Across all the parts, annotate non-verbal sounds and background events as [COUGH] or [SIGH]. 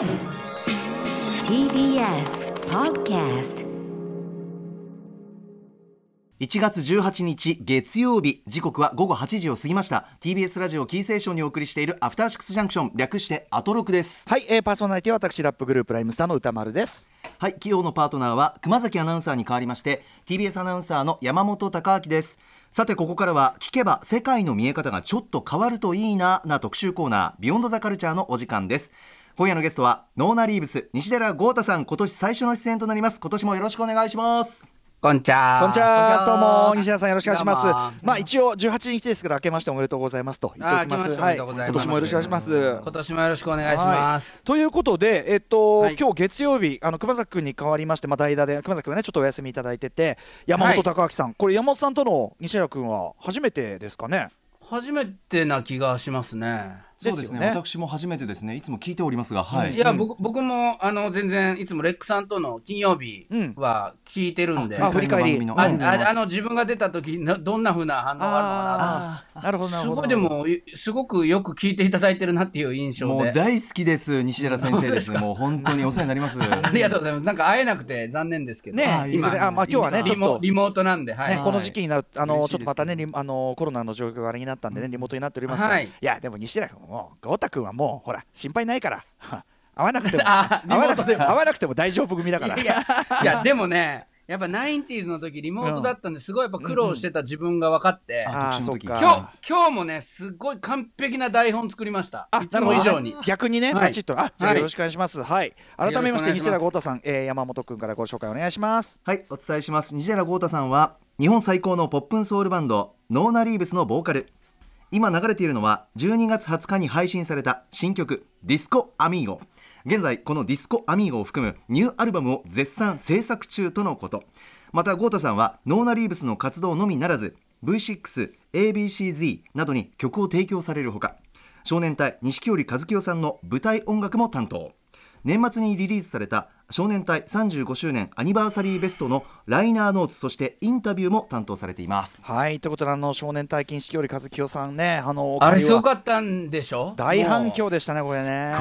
TBS Podcast 1月18日月曜日。時刻は午後8時を過ぎました。TBS ラジオキーセーションにお送りしているアフターシックスジャンクション。略してアトロクです。はい、えー、パーソナリティは私ラップグループライムスターの歌丸です。はい企業のパートナーは熊崎アナウンサーに代わりまして TBS アナウンサーの山本貴明です。さてここからは聞けば世界の見え方がちょっと変わるといいなな特集コーナービヨンドザカルチャーのお時間です今夜のゲストはノーナリーブス西寺豪太さん今年最初の出演となります。今年もよろしくお願いします。こんにちは。こんにちはどうも。西田さん。よろしくお願いします。まあ一応18日ですから明けましておめでとうございますと言っておきます。あー明けましておめでとうございます。今年もよろしくお願いします。今年もよろしくお願いします。はい。ということで、えっとはい。今日月曜日、あの熊崎君に代わりまして、まあ、代打で、熊崎君はね、ちょっとお休みいただいてて、山本隆明さん、これ、山本さんとの西原君は初めてですかね？初めてな気がしますね。そうですね。ですよね。私も初めてですね。いつも聞いておりますがはい、いや、僕僕もあの全然いつもレックさんとの金曜日は聞いてるんで、振り返り。のああの自分が出た時などんな風な反応がああー。なるほど、なるほど。るのかなと。すごいでもすごくよく聞いていただいてるなっていう印象で。もう大好きです西寺先生です。もう本当にお世話になります。[LAUGHS] ありがとうございます。なんか会えなくて残念ですけど。ねあ、いずれ、あ、まあ、今日はね、ちょリっと。モリモートなんで、はい。ね、この時期になる、あの、ちょっとまたね、あの、コロナの状況があれになったんでね、リモートになっておりますが。はい。いや、でも西寺君も、豪太君はもう、ほら、心配ないから。[LAUGHS] 会わなくても、あ会わなくても、会わなくても大丈夫組だから。いや、いや、[LAUGHS] でもね、やっぱナインティーズの時リモートだったんですごいやっぱ苦労してた自分が分かって、ああ、特殊の時そうか。今日、今日もね、すごい完璧な台本作りました。いつも以上に。逆にね、はいバチッと、あ、じゃあはいよろしくお願いします。はい、改めまして、西寺豪太さん、えー、山本君からご紹介お願いします。はいお伝えします西寺郷太さんは日本最高のポップンソウルバンドノーナリーブスのボーカル今流れているのは12月20日に配信された新曲「ディスコアミーゴ」現在このディスコアミーゴを含むニューアルバムを絶賛制作中とのこと。また郷太さんはノーナリーブスの活動のみならず V6、ABCZ などに曲を提供されるほか少年隊錦織一清さんの舞台音楽も担当。年末にリリースされた少年隊35周年アニバーサリーベストのライナーノーツそしてインタビューも担当されています。はい、ということで、あの少年隊金式より和清さんね、あの、あれすごっかったんでしょ？大反響でしたね、これね。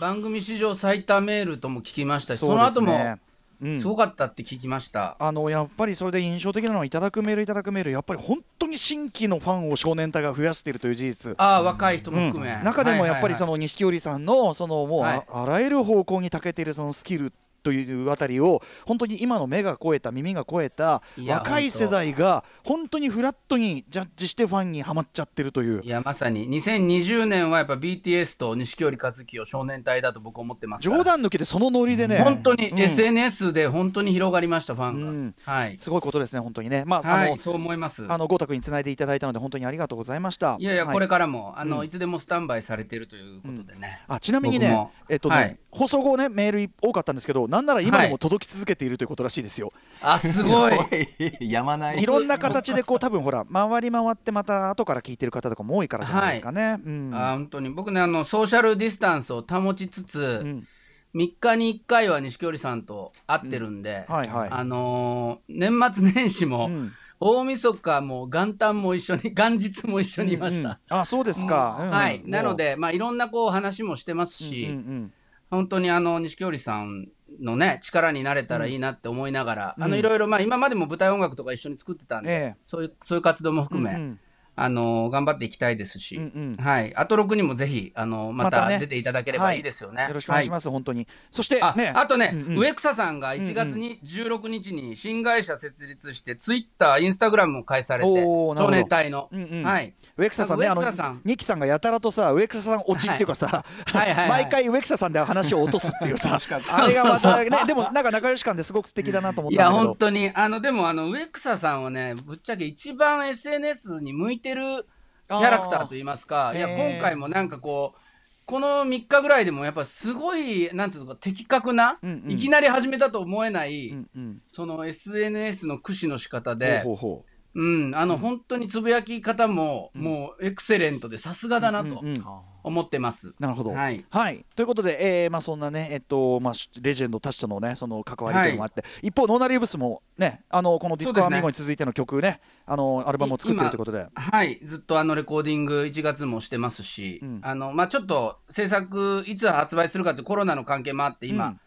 番組史上最多メールとも聞きましたし、そそうの後もうんすごかったって聞きました。あのやっぱりそれで印象的なのは、いただくメール、いただくメール、やっぱり本当に新規のファンを少年隊が増やしているという事実。ああ、若い人もうん含め。中でもやっぱりその、の錦織さんのそのもうあらゆる方向に長けているそのスキルというあたりを本当に今の目が超えた耳が超えた若い世代が本当。にフラットにジャッジしてファンにはまっちゃってるという。いや、まさに、2020年はやっぱ BTS と錦織一清を少年隊だと僕思ってます。冗談抜きでそのノリでね。本当にうん。SNS で本当に広がりました、ファンが。うん。はい。すごいことですね本当にね。まあ、はい、あのそう思います。あの豪太君につないでいただいたので本当にありがとうございました。いやいや、はこれからも、あの、うん。いつでもスタンバイされているということでね。あちなみにねえっとね、はい。放送後ね、メール多かったんですけど、なんなら今でも届き続けているということらしいですよ。あ、すごい。[LAUGHS] やまない。いろんな形でこう多分ほら回り回ってまた後から聞いてる方とかも多いからじゃないですかね。うん。あ本当に僕ねあのソーシャルディスタンスを保ちつつ、うん。3日に1回は錦織さんと会ってるんで、はいはい。あのー年末年始も、うん。大晦日も元旦も一緒に [LAUGHS] 元日も一緒にいました。うんあそうですか。うん。はい、もう。なので、まあ、いろんなこう話もしてますし、うんうん本当にあの錦織さんのね力になれたらいいなって思いながら、うん。あのいろいろ、まあ、今までも舞台音楽とか一緒に作ってたんで、ええ。そういうそういう活動もうん含め、うんあの頑張っていきたいですし、うんうん。はい、あと6にもぜひあのままた出ていただければい。いですよね。よろしくお願いします、本当に。そしてあね、あとね、うんうん。植草さんが1月に16日に新会社設立して、ツイッター、インスタグラムも開されて、少年隊の。うんうん。はい。植草さんね、あの植草さん。ニキさんがやたらとさ、植草さん落ちっていうかさ、はい。[LAUGHS] はいはい毎回植草さんで話を落とすっていうさ、あれがまたね、でもなんか仲良し感ですごく素敵だなと思っいや。本当に、あの、でも、あの、植草さんはね、ぶっちゃけ一番 SNS に向いてるキャラクターといいますか、いや、今回もなんかこう、この3日ぐらいでもやっぱすごい、なんつうのか、的確な、うんうん。いきなり始めたと思えない、うんうん。その SNS の駆使の仕方で、ほうほうほうん、あの、本当につぶやき方も、もうエクセレントでさすがだなとうんうん。思ってます。なるほど。ははい。い。ということで、えーまあ、そんなね、えっとまあ、しレジェンドたちとのね、その関わりというのもあって、一方、ノーナリーブスもね、あのこのディスコアミーゴに続いての曲ね、あのアルバムを作ってるということで。はい、ずっとあのレコーディング1月もしてますし、うん。あの、まあ、ちょっと制作いつ発売するかってコロナの関係もあって今、うん。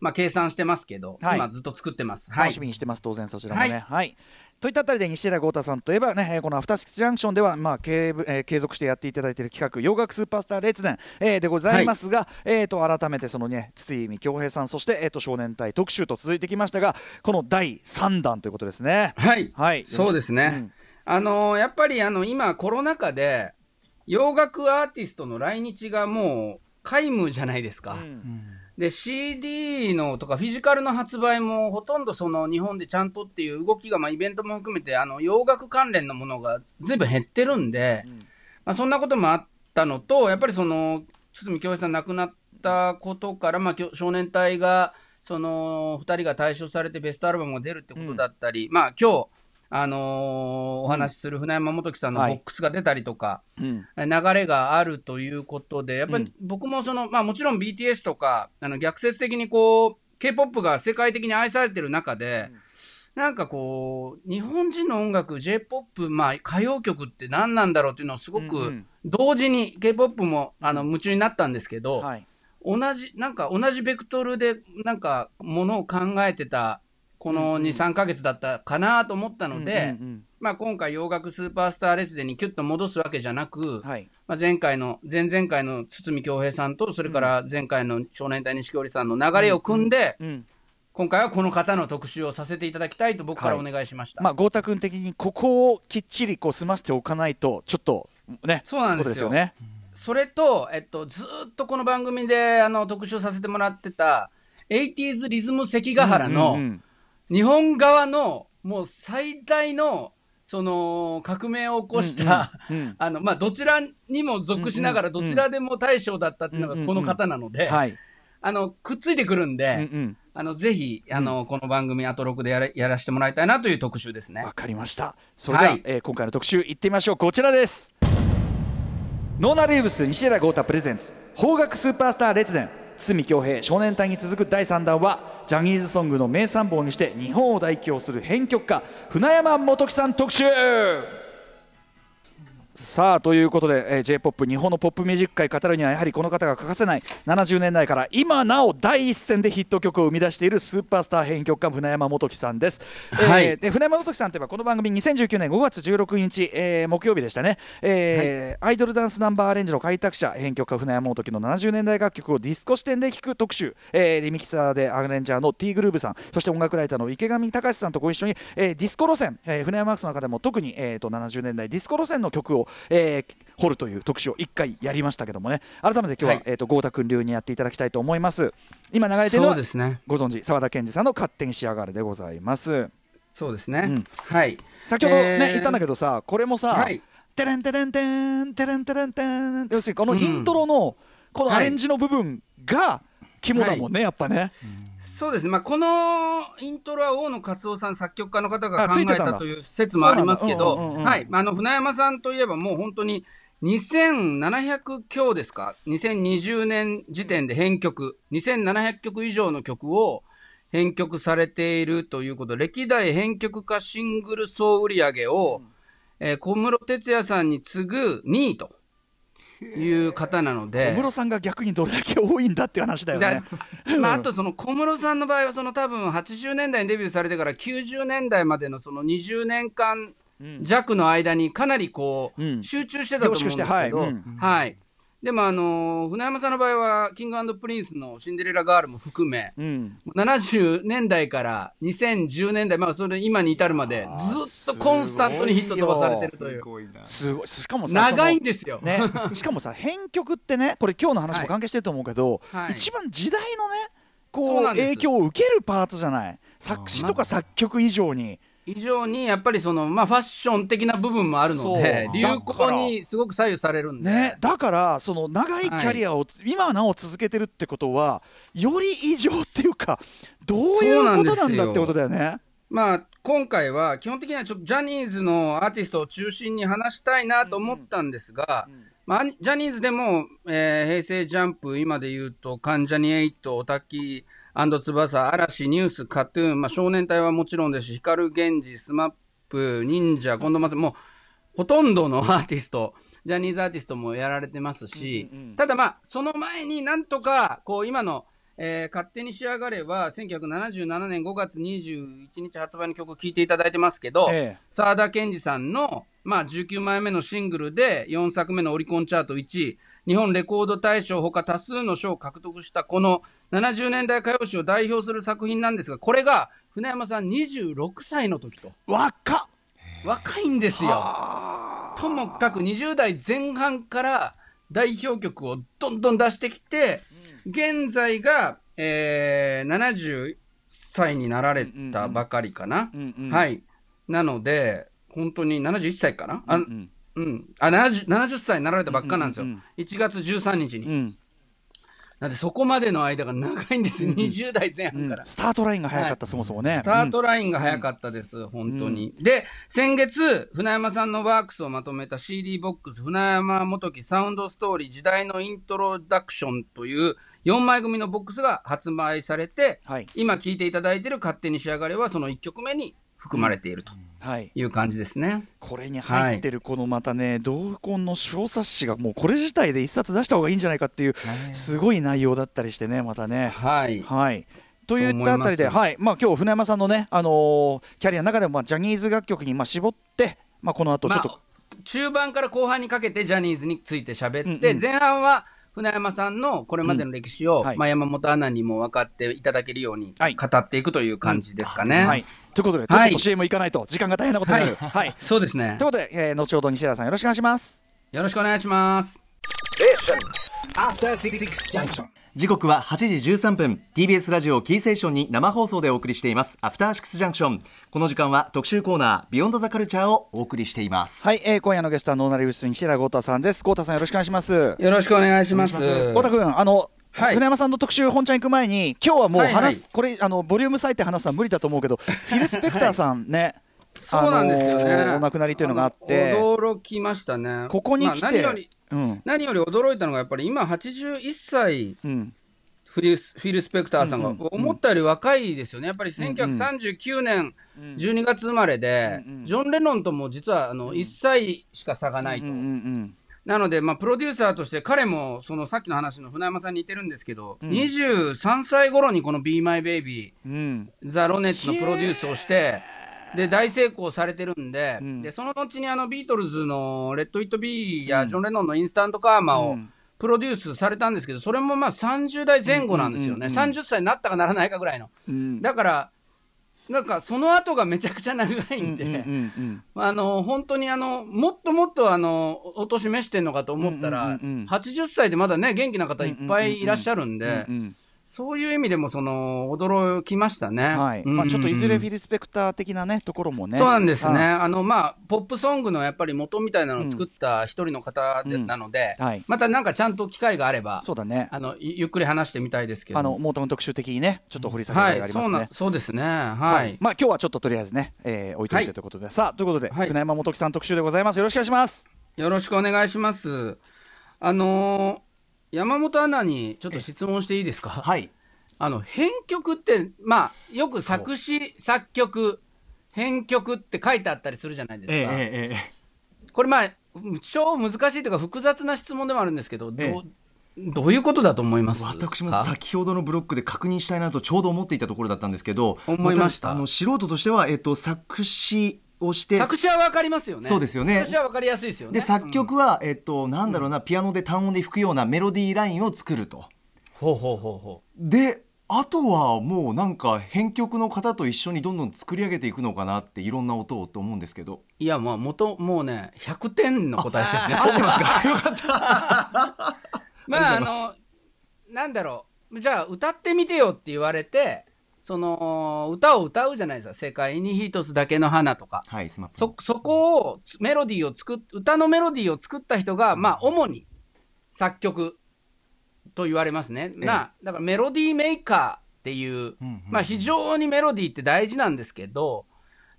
まあ、計算してますけど、はい。今ずっと作ってます。はい。楽し。みにしてます、当然そちらもね。ははいいといったあたりで西寺郷太さんといえばね、えーこのアフターシックスジャンクションでは、まあ継ぶえー継続してやっていただいている企画、洋楽スーパースター列伝、えーでございますが、えー、と改めてそのね、筒美京平さん、そして、えー、と少年隊特集と続いてきましたが、この第3弾ということですね。はい。はい、そうですね。うんあのーやっぱりあの、今コロナ禍で、洋楽アーティストの来日がもう皆無じゃないですか。うんで、CD のとかフィジカルの発売もほとんどその日本でちゃんとっていう動きが、まあイベントも含めて、あの、洋楽関連のものが随分減ってるんで、まあそんなこともあったのと、やっぱりその、堤京平さん亡くなったことから、まあ少年隊が、その、二人が対象されてベストアルバムが出るってことだったり、まあ今日、あのーお話しする船山元樹さんのボはい。ックスが出たりとか、うん。流れがあるということで、やっぱり僕もその、まあもちろん BTS とか、あの逆説的にこう、K-POP が世界的に愛されてる中で、なんかこう、日本人の音楽、J-POP、まあ歌謡曲って何なんだろうっていうのをすごく同時に K-POP もあの夢中になったんですけど、はい。同じ、なんか同じベクトルで、なんかものを考えてた、この2、3ヶ月だったかなと思ったので、うんうんまあ今回洋楽スーパースター列伝にキュッと戻すわけじゃなく、うんはい。まあ、前回の、前々回の堤恭平さんと、それから前回の少年隊錦織さんの流れを組んで、うん今回はこの方の特集をさせていただきたいと僕からお願いしました。まあ、豪太君的にここをきっちりこう済ませておかないと、ちょっとね、そうなんですよ。ね。それと、えっと、ずーっとこの番組であの特集させてもらってた、80s リズム関ヶ原うんうのん日本側のもう最大のその革命を起こした、うんうんうん。[LAUGHS] あの、まあ、どちらにも属しながら、どちらでも大将だったっていうのがこの方なので、はい、あの、くっついてくるんで、うんうん。あの、ぜひ、あの、この番組、アトロクでやらやらせてもらいたいなという特集ですね。わ。かりました。それでは、はい。えー今回の特集いってみましょう。こちらです。ノーナリーブス西寺郷太プレゼンツ。邦楽スーパースター列伝。筒美京平少年隊に続く第3弾はジャニーズソングの名参謀にして日本を代表する編曲家船山基紀さん特集。さあということで、えー、j p o p 日本のポップミュージック界語るにはやはりこの方が欠かせない70年代から今なお第一線でヒット曲を生み出しているスーパースター編曲家船山基紀さんです、はい。えーで船山基紀さんといえばこの番組2019年5月16日、えー木曜日でしたね、えーアイドルダンスナンバーアレンジの開拓者編曲家船山基紀の70年代楽曲をディスコ視点で聴く特集、えーリミキサーでアレンジャーの T グルーヴさんそして音楽ライターの池上尚志さんとご一緒に、えーディスコ路線、えー船山マークスの中でも特に、えー、と70年代ディスコ路線の曲を、えー掘るという特集を1回やりましたけどもね。改めて今日は、はい。えー、と豪太君流にやっていただきたいと思います。今流れてるのはですね。ご存知澤田研二さんの「勝手に仕上がる」でございます。そうですね。うん。はい。先ほどね、えー言ったんだけどさこれもさ、はい。テレンテレンテンテレンテレンテン要するにこのイントロの、このアレンジの部分が肝だもんね、やっぱねそうですね。まあ、このイントロは大野勝夫さん作曲家の方が考えたという説もありますけど、そうなんだうんうんうんはい。あの、船山さんといえばもう本当に2700強ですか ?2020 年時点で編曲、2700曲以上の曲を編曲されているということで、歴代編曲家シングル総売上を、えー小室哲哉さんに次ぐ2位という方なので、小室さんが逆にどれだけ多いんだっていう話だよね。だ [LAUGHS] まあ、あとその小室さんの場合はその多分80年代にデビューされてから90年代までのその20年間うん。弱の間にかなりこう、うん。集中してたと思うんですけど、はい。いうんでもあのー船山さんの場合はキングプリンスのシンデレラガールも含めうん。70年代から2010年代、まあ、それ今に至るまでずっとコンスタントにヒット飛ばされてるという。ごいな。すごい。しかもさ長いんそですよ。のね。しかもさ編曲ってねこれ今日の話も関係してると思うけど、はい。一番時代のねそこう影響を受けるパーツじゃない。作詞とか作曲以上に、以上にやっぱりその、まあ、ファッション的な部分もあるので流行にすごく左右されるんで、ね、だからその長いキャリアを、今なお続けてるってことはより異常っていうかどういうことなんだってことだよね。まあ、今回は基本的にはちょっとジャニーズのアーティストを中心に話したいなと思ったんですが、まあ、ジャニーズでも、えー平成ジャンプ、今で言うと、関ジャニエイト、タッキー、翼、嵐、ニュース、カトゥーン、まあ、少年隊はもちろんですし、光 GENJI、スマップ、忍者、近藤松、もう、ほとんどのアーティスト、ジャニーズアーティストもやられてますし、ただまあ、その前になんとか、こう、今の、えー勝手にしやがれは、1977年5月21日発売の曲を聴いていただいてますけど、ええ沢田研二さんの、まあ、19枚目のシングルで4作目のオリコンチャート1位、日本レコード大賞ほか多数の賞を獲得したこの70年代歌謡史を代表する作品なんですが、これが船山さん26歳の時と。若っ若いんですよ。ともかく20代前半から代表曲をどんどん出してきて、現在が、えー、70歳になられたばかりかな。うんうんはい。なので、本当に71歳かな、あ、ううんん、あ70、70歳になられたばっかなんですよ。うんうん1月13日に。うんなんでそこまでの間が長いんですよ。20代前半から。スタートラインが早かった、そもそもねスタートラインが早かったです、本当に。で、先月、船山さんのワークスをまとめた CD ボックス、船山元木サウンドストーリー時代のイントロダクションという4枚組のボックスが発売されて、はい。今聴いていただいている勝手に仕上がれはその1曲目に含まれているとはい。いう感じですね。これに入ってるこのまたね、同梱の小冊子がもうこれ自体で一冊出した方がいいんじゃないかっていうすごい内容だったりしてねまたね。はい。はい。といったあたりで、はい。まあ、今日船山さんのね、あのーキャリアの中でも、まあ、ジャニーズ楽曲にまあ絞って、まあ、この後ちょっと、まあ、中盤から後半にかけてジャニーズについて喋って、うんうん。前半は船山さんのこれまでの歴史を、はいまあ、山本アナにも分かっていただけるようにはい語っていくという感じですかね。はい、ということで、とっはいとと CM 行かないと時間が大変なことになる。はいそうですねという。ことで、えー後ほど西原さんよろしくお願いします。よろしくお願いします。After Six Junction. 時刻は8時13分 TBS ラジオキーセーションに生放送でお送りしていますアフターシックスジャンクションこの時間は特集コーナービヨンドザカルチャーをお送りしていますはい、えー今夜のゲストはノーナリウス西原豪太さんです。豪太さんよろしくお願いします。よろしくお願いします。豪太君、あの、はい船山さんの特集本ちゃん行く前に今日はもう話す、はいはいこれあのボリューム割いて話すのは無理だと思うけどフィル・スペクターさんね、そうなんですよね。あのーお亡くなりというのがあって。驚きましたね。ここに来て、まあ何よりうん。何より驚いたのがやっぱり今81歳うん。フィルスペクターさんが思ったより若いですよね。やっぱり1939年12月生まれで、ジョン・レノンとも実はあの1歳しか差がないと。なので、まあ、プロデューサーとして彼もそのさっきの話の船山さんに似てるんですけど、うん。23歳頃にこの Be My Baby うんうん。ザ・ロネッツのプロデュースをして、で、大成功されてるんで、うん。で、その後にあのビートルズのレッド・イット・ビーやジョン・レノンのインスタント・カーマをうん。プロデュースされたんですけど、それもまあ30代前後なんですよね。うん。うん。うん。うん30歳になったかならないかぐらいの。うん。だから、なんかその後がめちゃくちゃ長いんで、うんうんうんあの、本当にあの、もっともっとあの、お年召してんのかと思ったら、うんうんうんうん。80歳でまだね、元気な方いっぱいいらっしゃるんで、うんうんそういう意味でもその、驚きましたね。はいうんうんうんまあ、ちょっといずれフィル・スペクター的な、ね、ところもねそうなんですね。はいあの、まあ、ポップソングのやっぱり元みたいなのを作った一人の方で、うんなので、はいまたなんかちゃんと機会があれば、そうだねあの、ゆゆっくり話してみたいですけど。あのモータウン特集的にねちょっと掘り下げがあはい、りますねそうな、。そうですね。はい。はいまあ今日はちょっととりあえずね、えー、置いといてということで、さあということで、はい船山本木さん特集でございますよろしくお願いしますよろしくお願いします。あのー山本アナにちょっと質問していいですか？はい。あの、編曲って、まあ、よく作詞、作曲、編曲って書いてあったりするじゃないですか。えええこれまあ、超難しいというか複雑な質問でもあるんですけど、どどういうことだと思います私もか？先ほどのブロックで確認したいなとちょうど思っていたところだったんですけど思いましたあの素人としては、えっと、作詞をして作詞はわかりますよね。そうですよね作詞はわかりやすいですよね。で作うん曲は、えっと、なんだろうな、ピアノで単音で吹くようなメロディーラインを作ると。ほうほうほうほであとはもうなんか編曲の方と一緒にどんどん作り上げていくのかなっていろんな音をと思うんですけどう。いや、まあ、元、もうね、100点の答えですね。合ってますか [LAUGHS] よかったまあ、あの、なんだろう。じゃあ、歌ってみてよって言われて、その、歌を歌うじゃないですか。世界に一つだけの花とか。はいそ、そこを、つメロディーを作っ、歌のメロディーを作った人が、まあ、主に作曲と言われますね。な、だからメロディーメーカっていう、うんうんまあ非常にメロディーって大事なんですけど、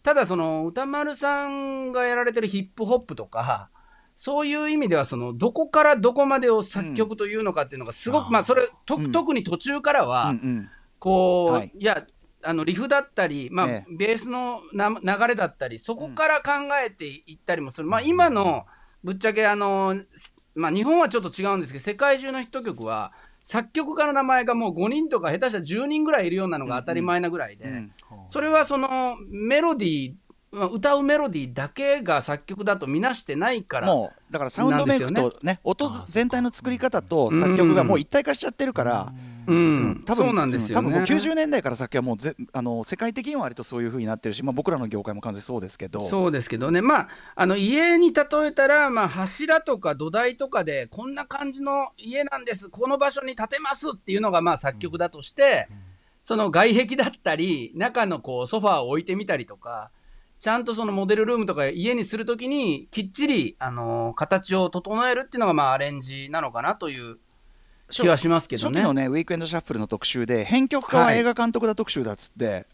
ただその歌丸さんがやられてるヒップホップとか、そういう意味ではそのどこからどこまでを作曲というのかっていうのがすごく、まあそれ、とうん。特に途中からは、うんうんこう、はい。い、や、あのリフだったり、まあえベースのな流れだったり、そこから考えていったりもする、まあ今のぶっちゃけあの、まあ、日本はちょっと違うんですけど、世界中のヒット曲は、作曲家の名前がもう5人とか、下手したら10人ぐらいいるようなのが当たり前なぐらいで、うん。それはそのメロディー、まあ歌うメロディーだけが作曲だとみなしてないから、もうだからサウンドメイクとね音全体の作り方と作曲がもう一体化しちゃってるから、うん、多分そうなんですよね。多分もう90年代から先はもうぜあの世界的には割とそういう風になってるし、まあ、僕らの業界も完全にそうですけど。そうですけどね、まあ、あの家に例えたら、まあ、柱とか土台とかで、こんな感じの家なんです、この場所に建てますっていうのがまあ作曲だとして、その外壁だったり、中のこうソファーを置いてみたりとか、ちゃんとそのモデルルームとか家にするときに、きっちり、あの形を整えるっていうのがまあアレンジなのかなという気はしますけどね。初期のねウィークエンドシャッフルの特集で編曲家は映画監督だ特集だっつって、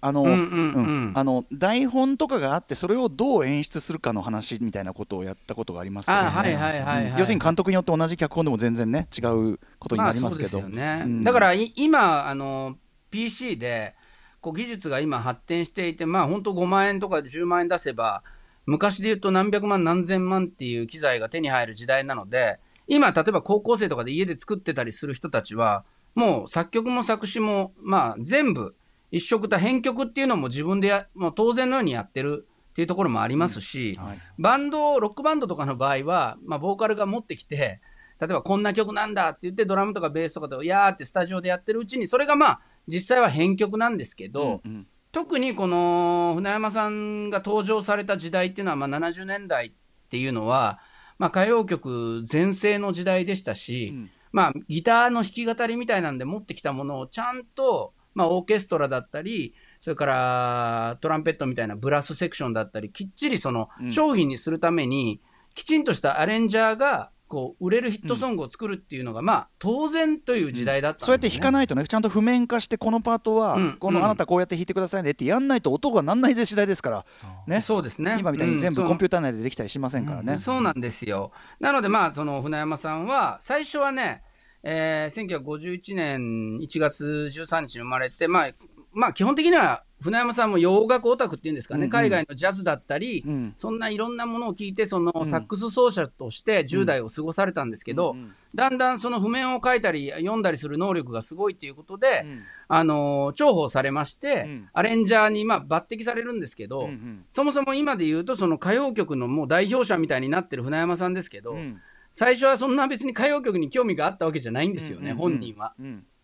台本とかがあってそれをどう演出するかの話みたいなことをやったことがありますけど、ね。あはいはいはいはい要するに監督によって同じ脚本でも全然ね違うことになりますけど、ね。うん。だからい今あの PC でこう技術が今発展していてまあ本当5万円とか10万円出せば昔で言うと何百万何千万っていう機材が手に入る時代なので今例えば高校生とかで家で作ってたりする人たちはもう作曲も作詞もまあ全部一色た編曲っていうのも自分でやもう当然のようにやってるっていうところもありますし、はい。バンド、ロックバンドとかの場合は、まあ、ボーカルが持ってきて、例えばこんな曲なんだって言って、ドラムとかベースとかで、やーってスタジオでやってるうちに、それがまあ、実際は編曲なんですけど、うん特にこの船山さんが登場された時代っていうのは、まあ、70年代っていうのは、まあ、歌謡曲全盛の時代でしたし、うん。まあ、ギターの弾き語りみたいなんで持ってきたものをちゃんと、まあ、オーケストラだったり、それからトランペットみたいなブラスセクションだったり、きっちりそのうん。商品にするために、きちんとしたアレンジャーが、こう、売れるヒットソングを作るっていうのが、まあ、当然という時代だったんですそうやって弾かないとねちゃんと譜面化してこのパートは、うんうん。このあなたこうやって弾いてくださいねってやんないと音がなんない時代ですからね。そうですね。今みたいに全部うんコンピューター内でできたりしませんからね、そうなんですよ。なので、まあ、その船山さんは、最初はね、えー、1951年1月13日に生まれて、まあ、まあ、基本的には船山さんも洋楽オタクっていうんですかね、うんうん。海外のジャズだったり、うん。そんないろんなものを聞いて、そのん。サックス奏者として10代を過ごされたんですけど、うんうん。だんだんその譜面を書いたり、読んだりする能力がすごいっていうことで、うん。あのー重宝されまして、うん。アレンジャーにまあ抜擢されるんですけど、うんうん。そもそも今で言うと、その歌謡曲のもう代表者みたいになってる船山さんですけど、うん。最初はそんな別に歌謡曲に興味があったわけじゃないんですよね、うん本人は。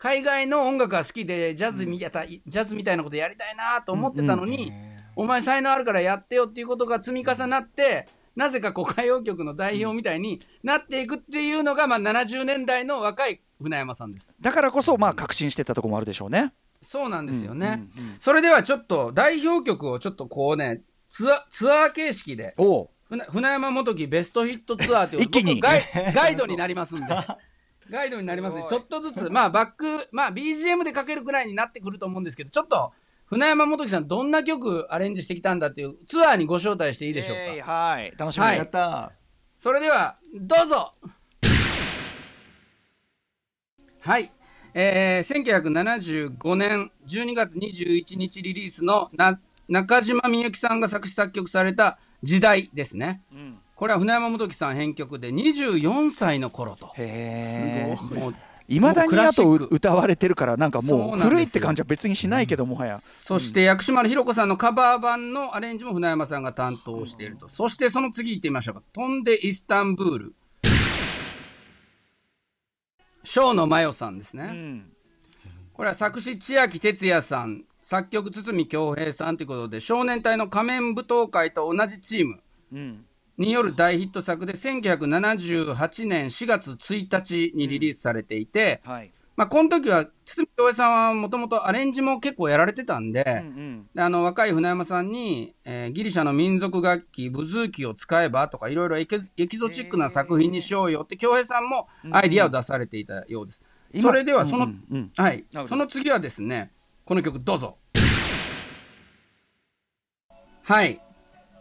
うん海外の音楽が好きで、ジャズみたい、ジャズみたいなことやりたいなと思ってたのに、お前才能あるからやってよっていうことが積み重なって、なぜかこう歌謡曲の代表みたいになっていくっていうのが、まあ70年代の若い船山さんです。だからこそまあ確信してたところもあるでしょうね。そうなんですよね。それではちょっと代表曲をちょっとこうね、ツアツアー形式で、船船山元樹ベストヒットツアーという一気に僕ガイガイドになりますんで。[LAUGHS] ガイドになりますね。ちょっとずつ、まあバック、まあ BGM でかけるくらいになってくると思うんですけど、ちょっと、船山元樹さんどんな曲アレンジしてきたんだっていうツアーにご招待していいでしょうか。えーはい楽しみ、はいやったそれでは、どうぞはい。えー、1975年12月21日リリースのな中島みゆきさんが作詞作曲された時代ですね。うんこれは船山元樹さん編曲で24歳の頃と。へえもういまだにあと歌われてるからなんかもう古いって感じは別にしないけどもはや、そして薬師丸ひろ子さんのカバー版のアレンジも船山さんが担当していると。そしてその次行ってみましょうか。飛んでイスタンブール。小野真代さんですね。うん。これは作詞千秋哲也さん、作曲堤恭平さんということで、少年隊の仮面舞踏会と同じチーム。うんによる大ヒット作で、1978年4月1日にリリースされていて、はい。まあ、この時は堤恭平さんはもともとアレンジも結構やられてたんで、うんうん。であの若い船山さんに、えーギリシャの民族楽器、ブズーキを使えばとか、いろいろエキゾチックな作品にしようよって、恭平さんもアイディアを出されていたようです。今それではその、うんうんうん。はい。その次はですね、この曲どうぞ。はい。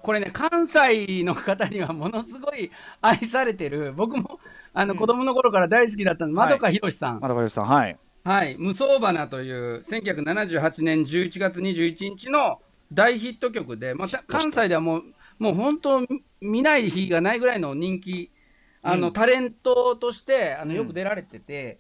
これね、関西の方にはものすごい愛されてる、僕も、あの、子供の頃から大好きだったの、まどかひろしさん。まだかよしさんはい。はい、無双花という1978年11月21日の大ヒット曲で、また関西ではもう、もう本当、見ない日がないぐらいの人気、あの、タレントとして、あの、よく出られてて、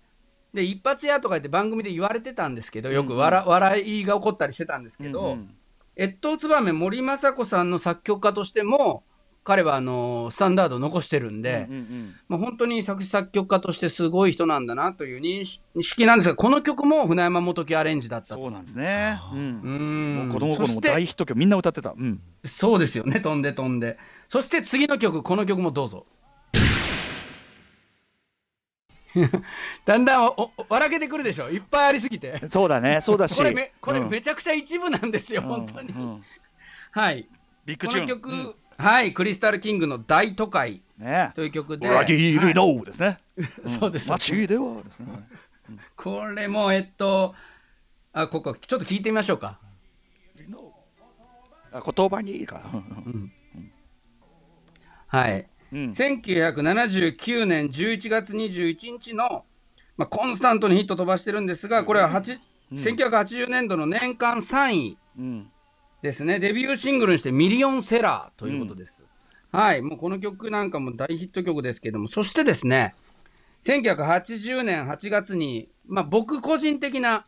で、一発屋とか言って番組で言われてたんですけど、よく笑,、笑いが起こったりしてたんですけど、うんうん越冬つばめ森昌子さんの作曲家としても、彼はあのスタンダードを残してるんで、うんうんまあ、本当に作詞作曲家としてすごい人なんだなという認識なんですが、この曲も船山元樹アレンジだったと。そうなんですね。うん。うーん。もう子供の頃も大ヒット曲みんな歌ってた。うん。そうですよね、飛んで飛んで。そして次の曲、この曲もどうぞ。[LAUGHS] だんだんおお笑けてくるでしょ、いっぱいありすぎて。そうだね。[LAUGHS] そうだし。これめこれうん。めちゃくちゃ一部なんですよ、本当に。うん。うんはい。ビッグチュ曲、うん。はい、クリスタルキングの大都会ね。という曲で。裏切りはいのですね。そうです。街ではですね。これも、えっと、あ、ここ、ちょっと聞いてみましょうか。あ言葉にいいか。はい。うん。1979年11月21日の、まあ、コンスタントにヒット飛ばしてるんですが、これは8、1980年度の年間3位うん。ですね。デビューシングルにしてミリオンセラーということです。はい。もうこの曲なんかも大ヒット曲ですけども、そしてですね、1980年8月に、まあ、僕個人的な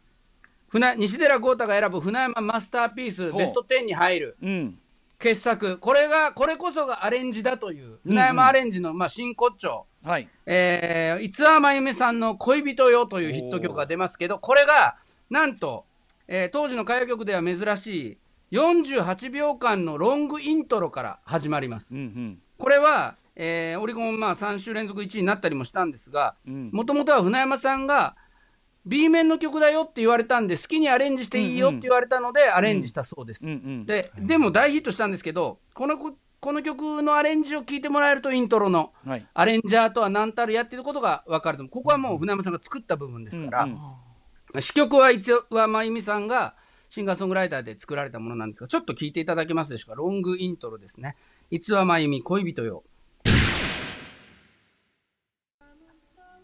船、西寺豪太が選ぶ船山マスターピースベスト10に入る。うん傑作。これが、これこそがアレンジだという、船山アレンジの、まあ、真骨頂。はいえー、五輪真由美さんの恋人よというヒット曲が出ますけど、これが、なんと、えー当時の歌謡曲では珍しい、48秒間のロングイントロから始まりますう。んこれは、えーオリコンまあ3週連続1位になったりもしたんですが、うんもともとは船山さんが、B 面の曲だよって言われたんで、好きにアレンジしていいよって言われたので、アレンジしたそうです。で、でも大ヒットしたんですけど、このここの曲のアレンジを聞いてもらえると、イントロのはいアレンジャーとは何たるやっていうことが分かると。ここはもう船山さんが作った部分ですから、うんうん詞曲は一は真由美さんがシンガーソングライターで作られたものなんですが、ちょっと聞いていただけますでしょうか。ロングイントロですね。逸話真由美恋人よ。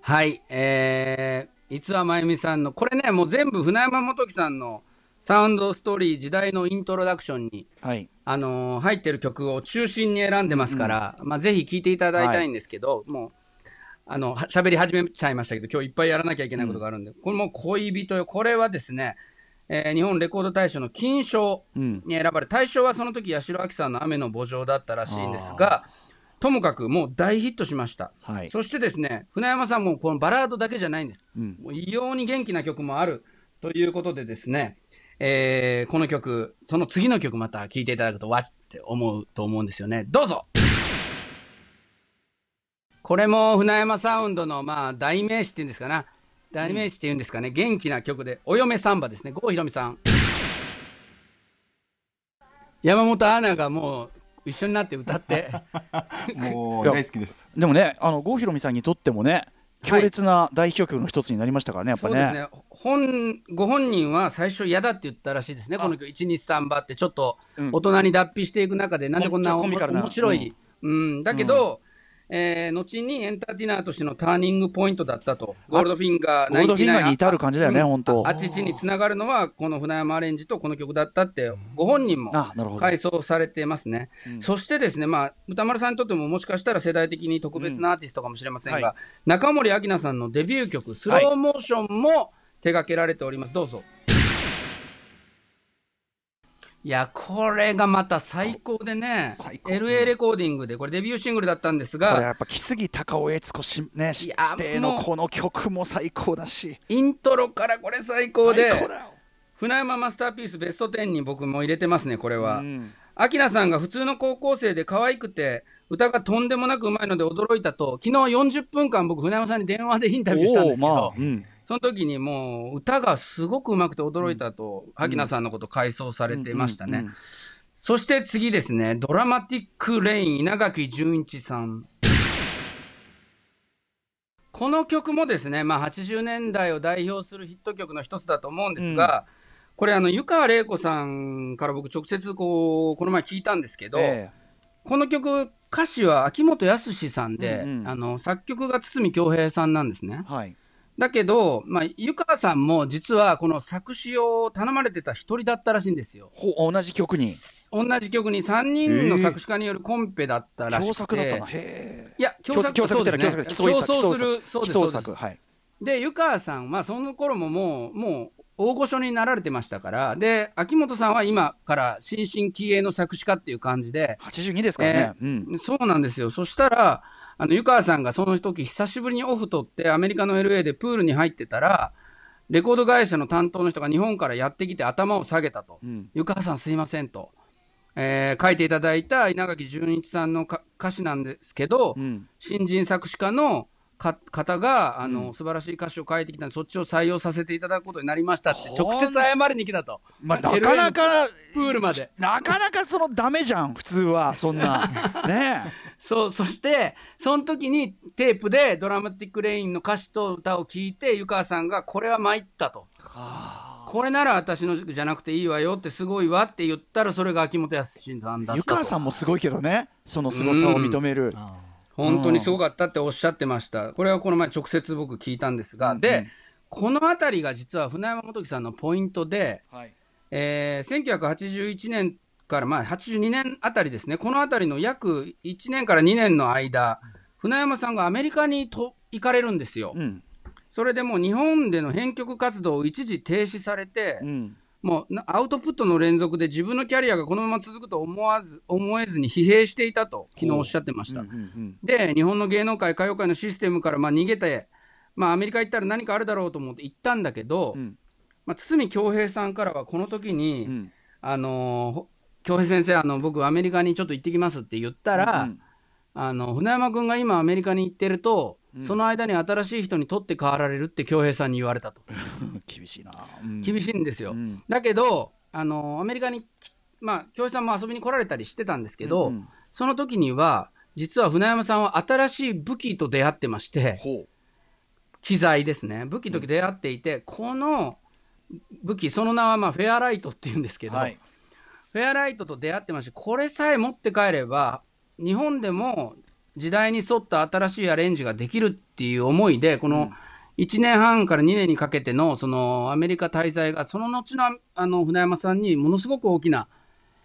はい、えー、逸話真由美さんの、これね、もう全部船山元樹さんのサウンドストーリー時代のイントロダクションにはい。あのー入ってる曲を中心に選んでますから、まあ、ぜひ聴いていただきたいんですけど、もう、あの、は喋り始めちゃいましたけど、今日いっぱいやらなきゃいけないことがあるんで、これも恋人よ、これはですね、えー日本レコード大賞の金賞うんに選ばれ、大賞はその時、八代亜紀さんの雨の墓場だったらしいんですが、ともかくもう大ヒットしました。はいそしてですね、船山さんもこのバラードだけじゃないんです。うんもう異様に元気な曲もあるということでですね、えーこの曲、その次の曲また聴いていただくと、わっって思うと思うんですよね。どうぞこれも船山サウンドの、まあ、代名詞っていうんですかな。代名詞っていうんですかね。元気な曲で、お嫁サンバですね。郷ひろみさん。山本アナがもう一緒になって歌って。[LAUGHS] もう大好きです。でもねあの郷ひろみさんにとってもね強烈な大ヒット曲の一つになりましたからねやっぱね。そうですね。本ご本人は最初嫌だって言ったらしいですね、この曲、1日3番って、ちょっとうん。大人に脱皮していく中で、なんでこんなおコミカルな。面白い、うん。だけど、えー後にエンターテイナーとしてのターニングポイントだったと、ゴールドフィンガー、ゴールドフィンガーに至る感じだよねうん。本当。あっちちにつながるのは、この船山アレンジとこの曲だったって、ご本人も回想されてますね。そしてですね、まあ、歌丸さんにとってももしかしたら世代的に特別なアーティストかもしれませんが、うんは中森明菜さんのデビュー曲、スローモーションも手掛けられております。どうぞ。いや、これがまた最高でね、LA レコーディングで、これデビューシングルだったんですが、これやっぱ木杉隆夫悦子しね指定のこの曲も最高だし。イントロからこれ最高で、最高船山マスターピースベスト10に僕も入れてますね、これは。うん。アキナさんが普通の高校生で可愛くて、歌がとんでもなくうまいので驚いたと、昨日40分間僕、船山さんに電話でインタビューしたんですけど、まあうんその時にもう歌がすごくうまくて驚いたと、アキナさんのこと回想されてましたね。うんうんそして次ですね、ドラマティックレイン稲垣潤一さん。この曲もですね、まあ80年代を代表するヒット曲の一つだと思うんですが、これ、あの、湯川玲子さんから僕直接こう、この前聞いたんですけど、えこの曲、歌詞は秋元康さんで、うんうんあの、作曲が堤恭平さんなんですねえ。はいだけど、まあ、湯川さんも実はこの作詞を頼まれてた一人だったらしいんですよ。ほ同じ曲に？同じ曲に3人の作詞家によるコンペだったらしくて。共作だったなへえいや、共作共作共作ね。競争する、そうです、競そうです。作はい。で、湯川さんはその頃ももう、もう、大御所になられてましたから、で、秋元さんは今から新進気鋭の作詞家っていう感じで、82ですからね、うん。そうなんですよ。そしたら、あの、湯川さんがその時久しぶりにオフ取ってアメリカの LA でプールに入ってたら、レコード会社の担当の人が日本からやってきて頭を下げたと。うん湯川さんすいませんと。えー書いていただいた稲垣潤一さんのか歌詞なんですけど、うん新人作詞家のか方が、あの、素晴らしい歌詞を書いてきたんで、そっちを採用させていただくことになりましたって、直接謝りに来たと。まあ、なかなかプールまで。なかなかそのダメじゃん普通はそんな [LAUGHS] ねそう、そして、その時にテープでドラマティックレインの歌詞と歌を聞いて、湯川さんが、これは参ったと。これなら私のじゃなくていいわよってすごいわって言ったら、それが秋元康さんだったと。湯川さんもすごいけどねその凄さを認める、本当にすごかったっておっしゃってました。これはこの前直接僕聞いたんですが、で、このあたりが実は船山元樹さんのポイントで、はい。えー1981年から、まあ、82年あたりですね、このあたりの約1年から2年の間、船山さんがアメリカにと行かれるんですよ。うん。それでもう日本での編曲活動を一時停止されて、うんもうなアウトプットの連続で自分のキャリアがこのまま続くと思わず思えずに疲弊していたと、昨日おっしゃってました。うんうんで、日本の芸能界、歌謡界のシステムからまあ逃げて、まあ、アメリカ行ったら何かあるだろうと思って行ったんだけど、うん。まあ、堤恭平さんからはこの時に、うん。あの恭平先生あの、僕、アメリカにちょっと行ってきますって言ったら、うん。あの船山君が今、アメリカに行ってると、その間に新しい人に取って代わられるって恭平さんに言われたと、[LAUGHS] 厳しいな、うん。厳しいんですよ。うん。だけど、あのーアメリカに、まあ、恭平さんも遊びに来られたりしてたんですけど、うんその時には、実は船山さんは新しい武器と出会ってまして、ほ機材ですね、武器と出会っていて、この武器、その名はまあフェアライトっていうんですけど、うはい。フェアライトと出会ってまして、これさえ持って帰れば、日本でも時代に沿った新しいアレンジができるっていう思いで、この1年半から2年にかけてのそのアメリカ滞在が、その後のあの船山さんにものすごく大きな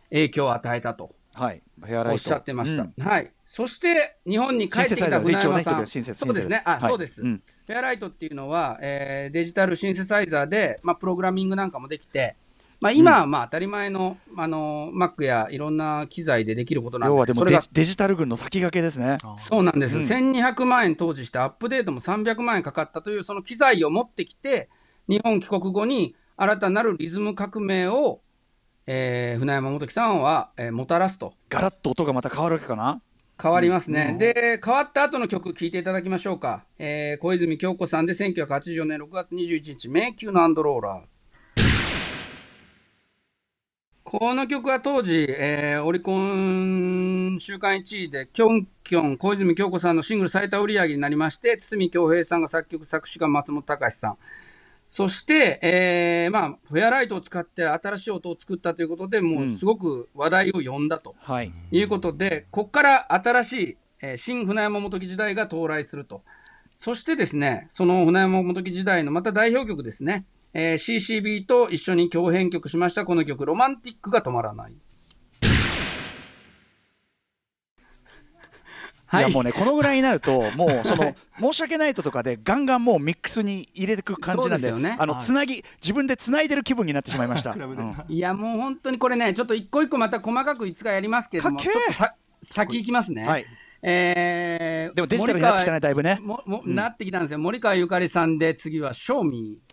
影響を与えたとはいおっしゃってました。うんはい。そして、日本に帰ってきた船山さん。そうですね。あ、はいそうです。うんフェアライトっていうのは、えーデジタルシンセサイザーで、まあ、プログラミングなんかもできて、まあ、今はまあ当たり前の、あの Mac やいろんな機材でできることなん要ですけど、それがはデジデジタル軍の先駆けですねそうなんです、うん1200万円当時して、アップデートも300万円かかったという、その機材を持ってきて、日本帰国後に新たなるリズム革命を、えー船山元樹さんは、えーもたらすと。ガラッと音がまた変わるわけかな変わりますね。で、変わった後の曲聴いていただきましょうか。えー小泉京子さんで1984年6月21日、迷宮のアンドローラー。この曲は当時、えーオリコン週間1位で、キョンキョン、小泉京子さんのシングル最多売り上げになりまして、堤恭平さんが作曲、作詞家松本隆さん。そして、えーまあ、フェアライトを使って新しい音を作ったということで、もうすごく話題を呼んだと。はいいうことで、ここから新しい、えー新船山本木時代が到来すると。そしてですね、その船山本木時代のまた代表曲ですね、えー CCB と一緒に共編曲しましたこの曲、ロマンティックが止まらない。いやもうねこのぐらいになると [LAUGHS] もうその申し訳ないととかでガンガンもうミックスに入れてく感じなんでねあのつなぎ自分でつないでる気分になってしまいました。[LAUGHS] うんいや、もう本当にこれね、ちょっと一個一個また細かくいつかやりますけれども、ちょっとさ先行きますね。はいえーでもデジタルになってきたねだいぶね。ももなってきたんですよ。森川ゆかりさんで、次は、ショーミー。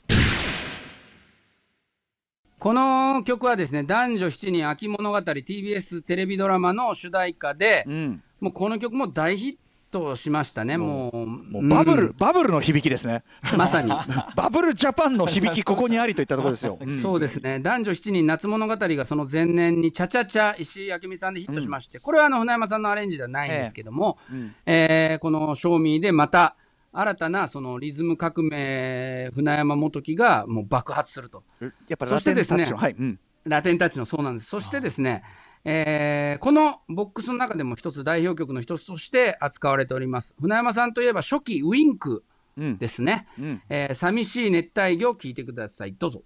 この曲はですね、男女7人秋物語 TBS テレビドラマの主題歌で、うんもうこの曲も大ヒットしましたね、もう。もうバブル、うんバブルの響きですね。まさに。[LAUGHS] バブルジャパンの響きここにありといったところですよ。う [LAUGHS] んそうですね、男女7人夏物語がその前年に、チャチャチャ、石井明美さんでヒットしまして、これはあの船山さんのアレンジではないんですけども、うんえーこの賞味でまた、新たなそのリズム革命船山元樹がもう爆発すると。やっぱりそしてですねラテンタッチのはい、うん、ラテンタッチのそうなんです。そしてですね、えーこのボックスの中でも一つ代表曲の一つとして扱われております。船山さんといえば初期ウィンクうんですね。うんえー寂しい熱帯魚を聞いてください。どうぞ。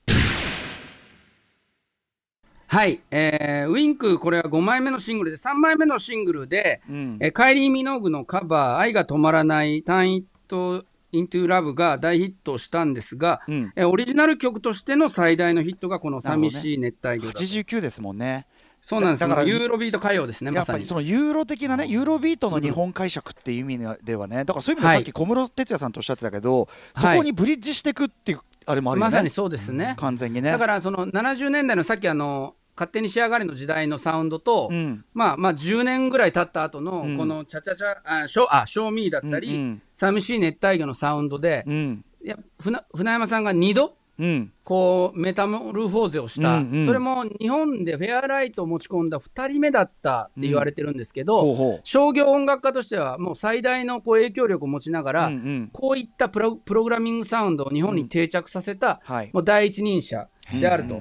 はい、えーウィンク、これは5枚目のシングルで、3枚目のシングルで、うんえーカイリー・ミノーグのカバー、愛が止まらない、ターン・イット・Into Love が大ヒットしたんですが、うんえーオリジナル曲としての最大のヒットがこの寂しい熱帯魚だと。89ですもんねそうなんですだからユーロビート歌謡ですね、まさにやっぱりそ。のユーロ的なね、ユーロビートの日本解釈っていう意味ではね、だからそういう意味ではいさっき小室哲哉さんとおっしゃってたけど、そはいこにブリッジしていくっていうあれもあるよね。まさにそうですね。完全にね。だからその70年代のさっきあの勝手にしやがれの時代のサウンドと、うん。まあまあ10年ぐらい経った後のうん。このチャチャチャ、あ、ショあ、 Show Me だったり、うんうん。寂しい熱帯魚のサウンドで、うん。いや船船山さんが2度、うん。こうメタモルフォーゼをした、うんうん。それも日本でフェアライトを持ち込んだ2人目だったって言われてるんですけど、ほうほ商業音楽家としてはもう最大のこう影響力を持ちながう。ら、うんうん。こういったプロプログラミングサウンドを日本に定着させた、はい。もう第一人者であると。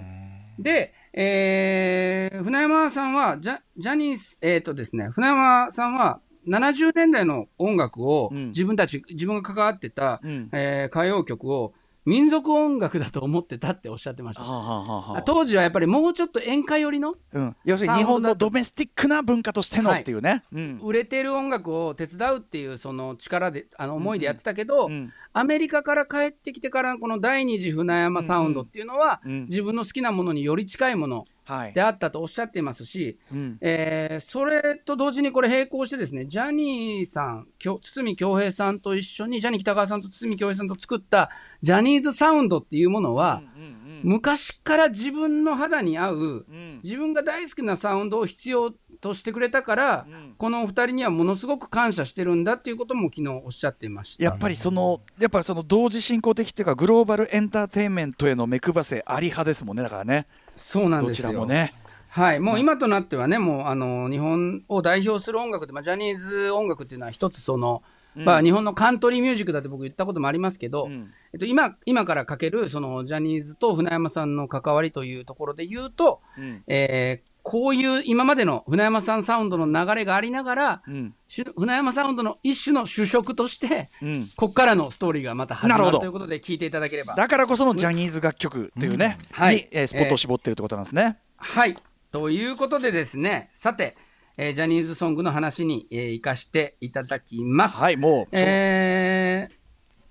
で、えー船山さんはジャ、ジャニーズ、えっ、とですね、船山さんは、70年代の音楽を、うん。自分たち、自分が関わってた、うん。えー歌謡曲を民族音楽だと思ってたっておっしゃってました。はあはあ当時はやっぱりもうちょっと演歌寄りのうん、要するに日本のドメスティックな文化としてのっていうね。うん。売れてる音楽を手伝うっていうその力であの思いでやってたけど、うん。アメリカから帰ってきてからこの第二次船山サウンドっていうのは、うん。うん。自分の好きなものにより近いものはいであったとおっしゃっていますし、うん。えーそれと同時にこれ並行してですねジャニーさん堤恭平さんと一緒にジャニー喜多川さんと堤恭平さんと作ったジャニーズサウンドっていうものは、うん昔から自分の肌に合ううん。自分が大好きなサウンドを必要としてくれたから、うん。このお二人にはものすごく感謝してるんだっていうことも昨日おっしゃっていました。やっぱりそのやっぱりその同時進行的っていうかグローバルエンターテインメントへの目配せあり派ですもんねだからねそうなんどちですよ。らもね。はい、もう今となってはね、もうあの日本を代表する音楽で、まあ、ジャニーズ音楽っていうのは一つその、まあ、日本のカントリーミュージックだって僕言ったこともありますけど、うん。えっと、今今からかけるそのジャニーズと船山さんの関わりというところで言うと、うん。えーこういう今までの船山さんサウンドの流れがありながら、うんし船山サウンドの一種の主食として、うんここからのストーリーがまた始まなるということで聞いていただければ。だからこそのジャニーズ楽曲というね、はいに、えースポットを絞ってるってことなんですね。はい。ということでですね、さて、えージャニーズソングの話に、えー行かしていただきます。はい、もう、えー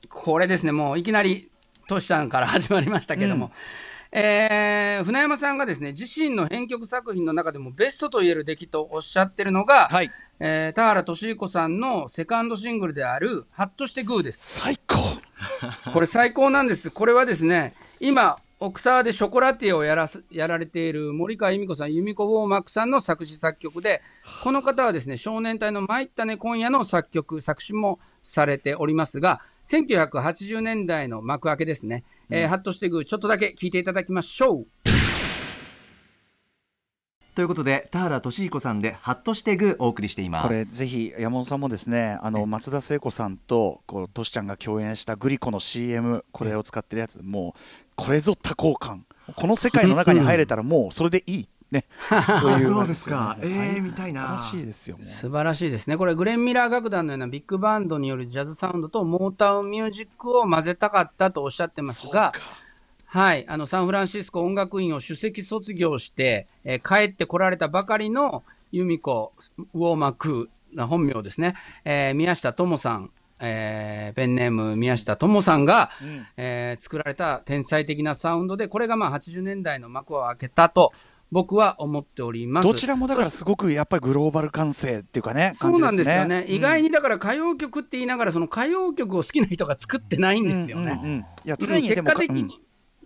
これですね、もういきなり、トシさんから始まりましたけども、えー船山さんがですね、自身の編曲作品の中でもベストと言える出来とおっしゃってるのが、はい、えー田原俊彦さんのセカンドシングルである、ハッとしてグーです。最高。これ最高なんです。これはですね、今、奥沢でショコラティエをやらすやられている森川由美子さん、由美子ウォーマックさんの作詞作曲で、この方はですね、少年隊の参ったね今夜の作曲、作詞もされておりますが、1980年代の幕開けですね。えーハッとしてグー、ちょっとだけ聞いていただきましょう。ということで田原俊彦さんで「ハッとしてグー」お送りしています。これぜひ山本さんもですねあの松田聖子さんとこうトシちゃんが共演したグリコの CM これを使ってるやつもうこれぞ多幸感。この世界の中に入れたらもうそれでいいね。[LAUGHS] そうですか。えー見たいな素晴らしい。ですよね素晴らしいですね。これ、グレン・ミラー楽団のようなビッグバンドによるジャズサウンドとモータウンミュージックを混ぜたかったとおっしゃってますが、はい、あのサンフランシスコ音楽院を首席卒業して、えー帰ってこられたばかりの由美子ウォーマクな本名ですね、えー宮下智さん、えーペンネーム宮下智さんが、ん。えー作られた天才的なサウンドで、これがまあ80年代の幕を開けたと僕は思っております。どちらもだからすごくやっぱりグローバル感性っていうかねそうなんですよね。感じ意外にだから歌謡曲って言いながら、その歌謡曲を好きな人が作ってないんですよね。うんうんうんいや常にで結も果的に、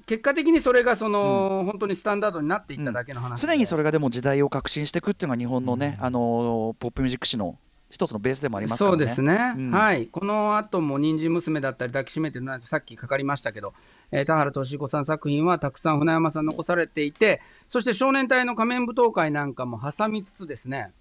結果的にそれがその、本当にスタンダードになっていっただけの話で、常にそれがでも時代を革新していくっていうのが日本のね、あのポップミュージック史の一つのベースでもありますからね。そうですね、うん。はい、この後も人参娘だったり抱きしめてるなんてさっきかかりましたけど、えー田原俊彦さん作品はたくさん船山さん残されていて、そして少年隊の仮面舞踏会なんかも挟みつつですね、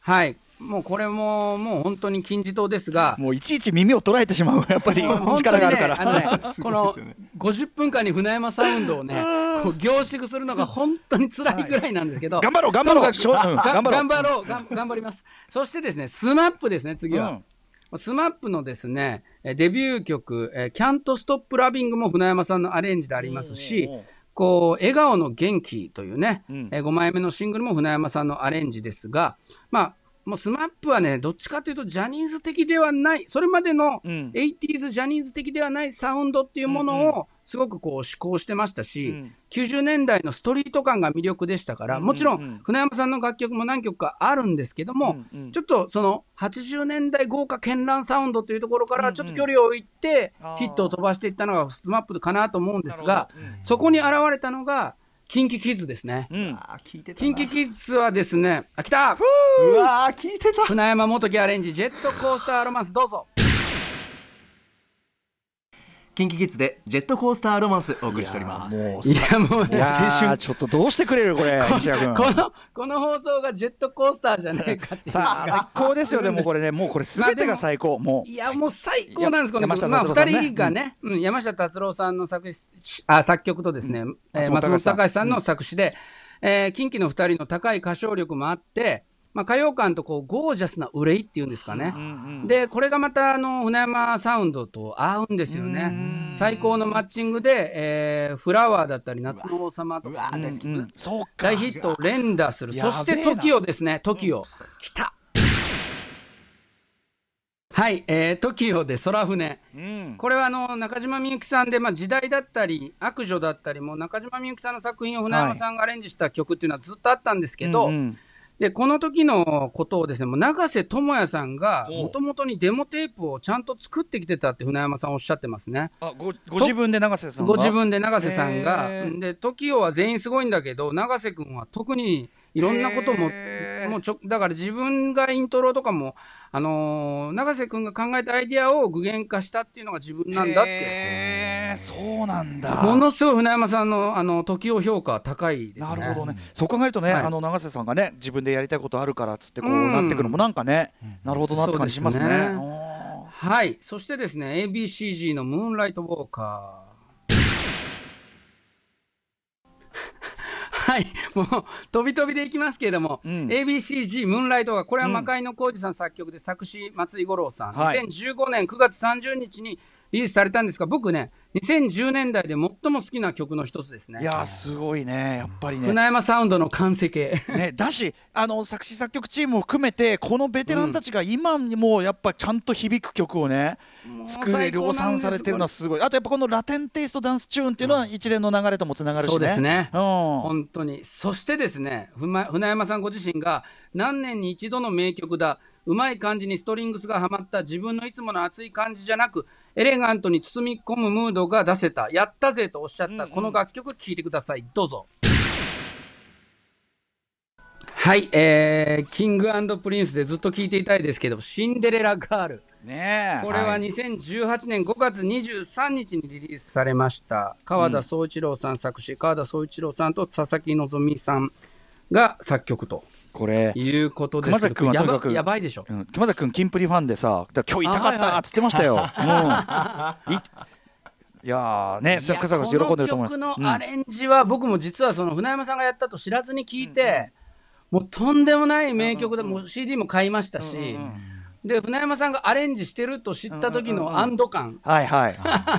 はい、もうこれももう本当に金字塔ですが、もういちいち耳を捉えてしまう。やっぱり力があるから。ね [LAUGHS] すこのごいですよね。50分間に船山サウンドをね [LAUGHS] こう凝縮するのが本当に辛いぐらいなんですけど、頑張ろう頑張ろううん。が頑張ろう。頑張ろうがん頑張ります。そしてですねスマップですね次は、うん。スマップのですねえデビュー曲「キャントストップラビングも船山さんのアレンジでありますし、うん。うんうんこう、笑顔のゲンキというね、うん。え5枚目のシングルも船山さんのアレンジですが、まあ、もうスマップはね、どっちかというとジャニーズ的ではない、それまでのうん。80s ジャニーズ的ではないサウンドっていうものをすごくこう志向してましたし、うん。90年代のストリート感が魅力でしたから、うんもちろうん。うんん船山さんの楽曲も何曲かあるんですけども、うんうん。ちょっとその80年代豪華絢爛サウンドというところからちょっと距離を置いてヒットを飛ばしていったのがスマップかなと思うんですがそこに現れたのがキンキキッズですね。うん聞いてたキンキキッズはですね、あ、来たうわー聞いてた船山元樹アレンジ、ジェットコースターロマンス、どうぞ。キンキキッズでジェットコースターロマンスお送りしております。いや、もうね、いや青春。ーちょっとどうしてくれるこれこの、この放送がジェットコースターじゃねえかって最高ですよでもこれねもうこれすべてが最高。もういや、もう最高なんです、このまあ、二人がね、うん、山下達郎さんの作詞あ作曲とですね、えー松本隆さん。松本隆さんの作詞で、えー近畿の二人の高い歌唱力もあって、まあ、歌謡感とこうゴージャスな憂いっていうんですかね。で、これがまた、あの、船山サウンドと合うんですよね。最高のマッチングで、えーフラワーだったり、夏の王様とうか、うんそうか。大ヒットを連打する。そして TOKIO ですね、TOKIO。来た。はい、えー、TOKIO で空船。うん。これはあの中島みゆきさんで、まあ、時代だったり、悪女だったりも、中島みゆきさんの作品を船山さんがアレンジした曲っていうのはずっとあったんですけど、うんうんでこの時のことをですね、もう永瀬智也さんが、もともとにデモテープをちゃんと作ってきてたって船山さんおっしゃってますね。あごご自分で永瀬さんが？ご自分で永瀬さんが、で TOKIO は全員すごいんだけど、永瀬君は特にいろんなことももうちょだから自分がイントロとかも、あのー永瀬君が考えたアイディアを具現化したっていうのが自分なんだって。そうなんだものすごい船山さんのあの TOKIO 評価は高いですね。なるほどね、そう考えるとね、はいあの永瀬さんがね、自分でやりたいことあるからっつってこううんなってくるのもなんかね、なるほどなって感じしますね。すねはい。そしてですね、ABCG のムーンライトウォーカー。はい。もう、飛び飛びでいきますけれども、うん ABCG ムーンライトウォーカー、これはうん魔界の浩二さん作曲で作詞松井五郎さん。はい2015年9月30日にリリースされたんですが、僕ね、2010年代で最も好きな曲の一つですね。いやーすごいね、やっぱりね。船山サウンドの完成形。ね、[LAUGHS] だしあの作詞作曲チームを含めてこのベテランたちが今にもやっぱちゃんと響く曲をね、作れ量産されてるのはすごい。あとやっぱこのラテンテイストダンスチューンっていうのは一連の流れともつながるしね。そうですね。うん、本当に。そしてですね、船山さんご自身が何年に一度の名曲だ、うまい感じにストリングスがはまった自分のいつもの熱い感じじゃなく、エレガントに包み込むムードが出せた、やったぜとおっしゃった、この楽曲聴いてください。どうぞ。はい、えー、キングプリンスでずっと聴いていたいですけど、シンデレラガール。ねえこれは2018年5月23日にリリースされました。川田宗一郎さん作詞、川田宗一郎さんと佐々木希さんが作曲とこれ。いうことです熊崎君はとやばにかくやばいでしょ。うん熊崎君キンプリファンでさ今日痛かったっつってましたよ、[LAUGHS] うん、いいやーねさかさか喜んでると思います。この曲のアレンジは僕も実はその船山さんがやったと知らずに聞いて、もうとんでもない名曲で、もう CD も買いましたし、で船山さんがアレンジしてると知った時の安堵感、はいはい、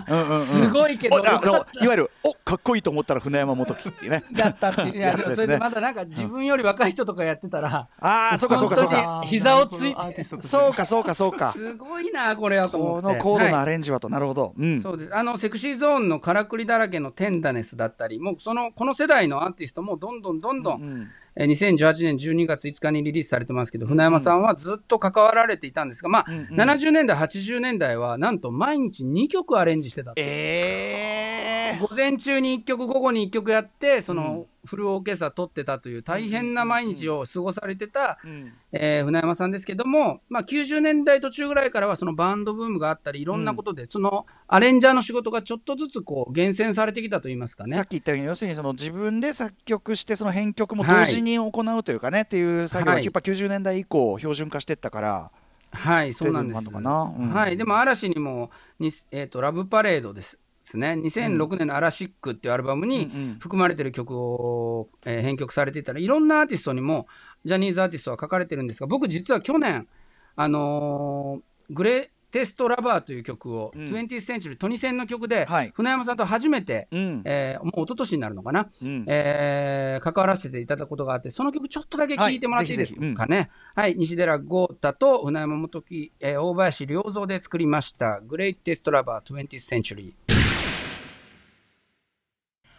うんうんうんすごいけど、おあのよかっいわゆるおかっこいいと思ったら船山元樹っていうね。ただったっていう、いやね。それでまだなんか自分より若い人とかやってたら、ああそうかそうかそうか。膝をついて。そうかそうかそうか。すごいな、これはと思こって。の高度なはいアレンジはと、なるほど、うん、そうです。あのセクシーゾーンのからくりだらけのテンダネスだったり、もうそのこの世代のアーティストもどんどんどんどん、うんえー2018年12月5日にリリースされてますけど、船山さんはずっと関わられていたんですが、まあ、うんうん70年代、80年代は、なんと毎日2曲アレンジしてたと。ええ午前中に1曲、午後に1曲やって、その、フルオーケストラ取ってたという大変な毎日を過ごされてた、うんえー船山さんですけども、まあ、90年代途中ぐらいからはそのバンドブームがあったりいろんなことで、そのアレンジャーの仕事がちょっとずつこう厳選されてきたといいますかね。さっ。き言ったように要するにその自分で作曲してその編曲も同時に行うというかね、っていう作業がはい。やっぱ90年代以降標準化していったから、はい、そうなんです。うん。はい、でも嵐にもに、えーと、ラブパレードです。ですね、2006年の「アラシック」っていうアルバムに含まれてる曲を、えー編曲されていたらいろんなアーティストにもジャニーズアーティストは書かれてるんですが僕実は去年あのーグレイテストラバーという曲を、うん。20th Century トニセンの曲で、はい。船山さんと初めて、うん。えーもう一昨年になるのかな、うん。えー関わらせていただくことがあって、その曲ちょっとだけ聴い。てもらっていいですかね。はい、西寺豪太と船山元樹、えー大林良三で作りました、グレイテストラバー 20th Century。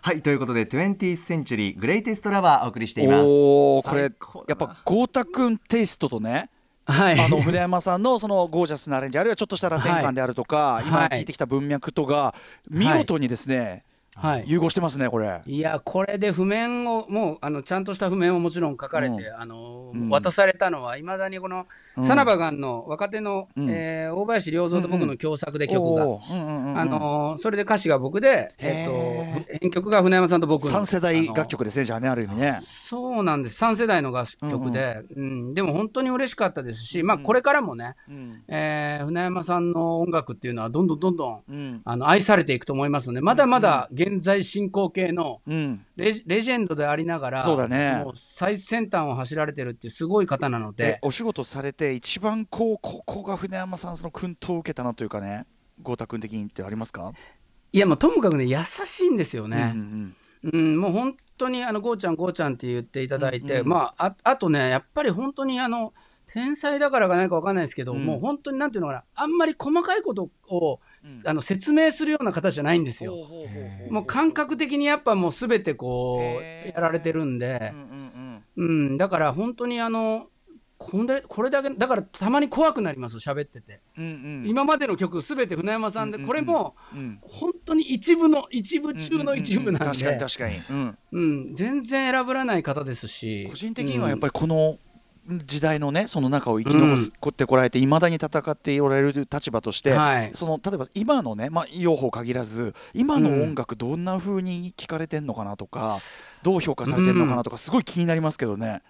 はいということで 20th Century Greatest Lover お送りしています。これやっぱ豪太君テイストとねはい。あの筆山さんのそのゴージャスなアレンジあるいはちょっとしたラテン感であるとか、い。今聞いてきた文脈とが見事にですね、はい。融合してますねこれ。いや、これで譜面を、もう、あの、ちゃんとした譜面をもちろん書かれて、うん。あの、うん。渡されたのは、いまだにこの、うん。サナバガンの若手の、うん。えー大林良三と僕の共作で曲が、あのーそれで歌詞が僕で、えっと、編曲が船山さんと僕の三世代楽曲ですねじゃあねある意味ね。そうなんです。3世代の楽曲で、うんでも本当に嬉しかったですし、まあこれからもね、うん。えー船山さんの音楽っていうのはどんどんどんどん、うん。あの愛されていくと思いますので、まだまだ現在進行形のうん。レジレジェンドでありながら、そうだね。もう最先端を走られてるっていうすごい方なので。で、お仕事されて一番こうここが船山さんその薫陶を受けたなというかね。豪太君的にってありますか、いやもうともかくね、優しいんですよね。うんうん、もう本当にあのゴーちゃん、ゴーちゃんって言っていただいて、うんうんまあ、ああとね、やっぱり本当にあの天才だからか何か分かんないですけど、うん。もう本当になんていうのかな、あんまり細かいことを、あの説明するような方じゃないんですよ。もう感覚的にやっぱもうすべてこうやられてるんで。う、んうんうん、だから本当にあのこれこれだけだからたまに怖くなります喋ってて、うんうん。うん今までの曲すべて船山さんで、うんうんうん。これもうん。本当に一部の一部中の一部なんで、確かに確かに、うん。うん、全然選ぶらない方ですし。個人的にはやっぱりこの時代のねその中を生き残ってこられていまだに戦っておられる立場として、はい。その例えば今のね、まあ、用法限らず今の音楽どんな風に聞かれてんのかなとか、どう評価されてんのかなとかすごい気になりますけどね。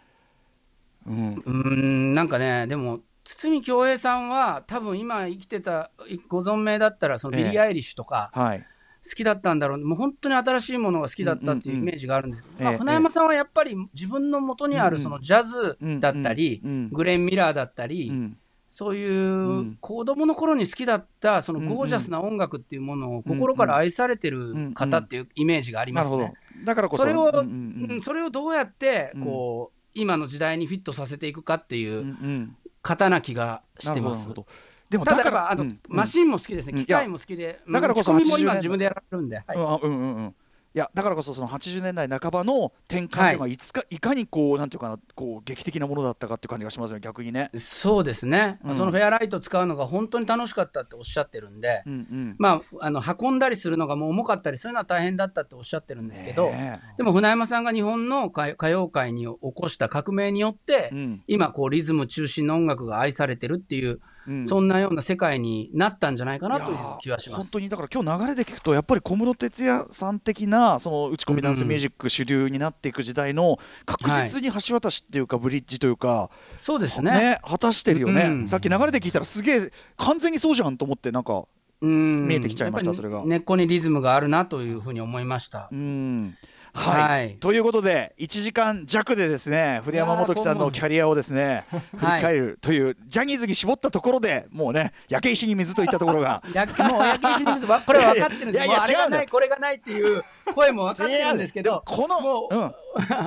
うん。うーんなんかねでも筒美京平さんは多分今生きてたご存命だったらそのビリー・アイリッシュとかはい好きだったんだろう、もう本当に新しいものが好きだったっていうイメージがあるんですけど、まあ、ええ船山さんはやっぱり自分の元にあるそのジャズだったり、うんうんグレン・ミラーだったり、うん。そういううん子供の頃に好きだったそのゴージャスな音楽っていうものを心から愛されてる方っていうイメージがありますね。だからこそ。それを、うんうんうん。うんそれをどうやってこう、今の時代にフィットさせていくかっていううんうん。方な気がしてます。なるほ。どでもただだからあの、うんマシンも好きですね、うん。機械も好きで、だからこそ打ち込みも80年今自分でやられるんで、はい。うんうんうんうん。いやだからこそその80年代半ばの転換っていうのがい。つか、い、かにこうなんていうかなこう劇的なものだったかっていう感じがしますよね逆にね。そうですね、うん。そのフェアライト使うのが本当に楽しかったっておっしゃってるんで、うんうん。まあ、あの運んだりするのがもう重かったり、そういうのは大変だったっておっしゃってるんですけど、でも船山さんが日本の歌歌謡界に起こした革命によって、うん。今こうリズム中心の音楽が愛されてるっていう、うんそんなような世界になったんじゃないかなという気はします。本当にだから今日流れで聞くとやっぱり小室哲哉さん的なその打ち込みダンスミュージック主流になっていく時代の確実に橋渡しっていうかブリッジというか、そうですねね。果たしてるよね、うんさっき流れで聞いたらすげえ完全にそうじゃんと思ってなんかうん見えてきちゃいましたそれが根っこにリズムがあるなというふうに思いましたう。んはい、はい。ということで1時間弱でですね古山元樹さんのキャリアをですね [LAUGHS] 振り返るというジャニーズに絞ったところでもうね焼け石に水といったところが。[LAUGHS] やもう焼き石に水わこれは分かってるんです。いやあれがないこれがないっていう声も分かってるんですけど [LAUGHS] このもう、うん。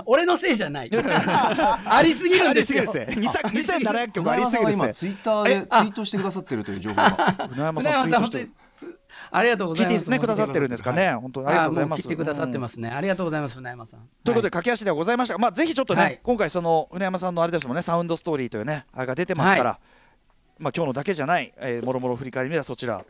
俺のせいじゃない。ありすぎるんですよ。ありすぎるですね2700曲ありすぎるですね今ツイッターでツイートしてくださってるという情報が。船山船さんツイートして山さん本当につありがとうございます。聞いてねくださってるんですかね。本当に。ありがとうございます。切ってくださってうんますね、ありがとうございます。船山さん。ということでは駆け足ではございました。が、まあ、ぜひちょっとね、はい。今回その船山さんのあれですもんねサウンドストーリーというねあれが出てますから、はまあ今日のだけじゃない、えー、もろもろ振り返りではそちら。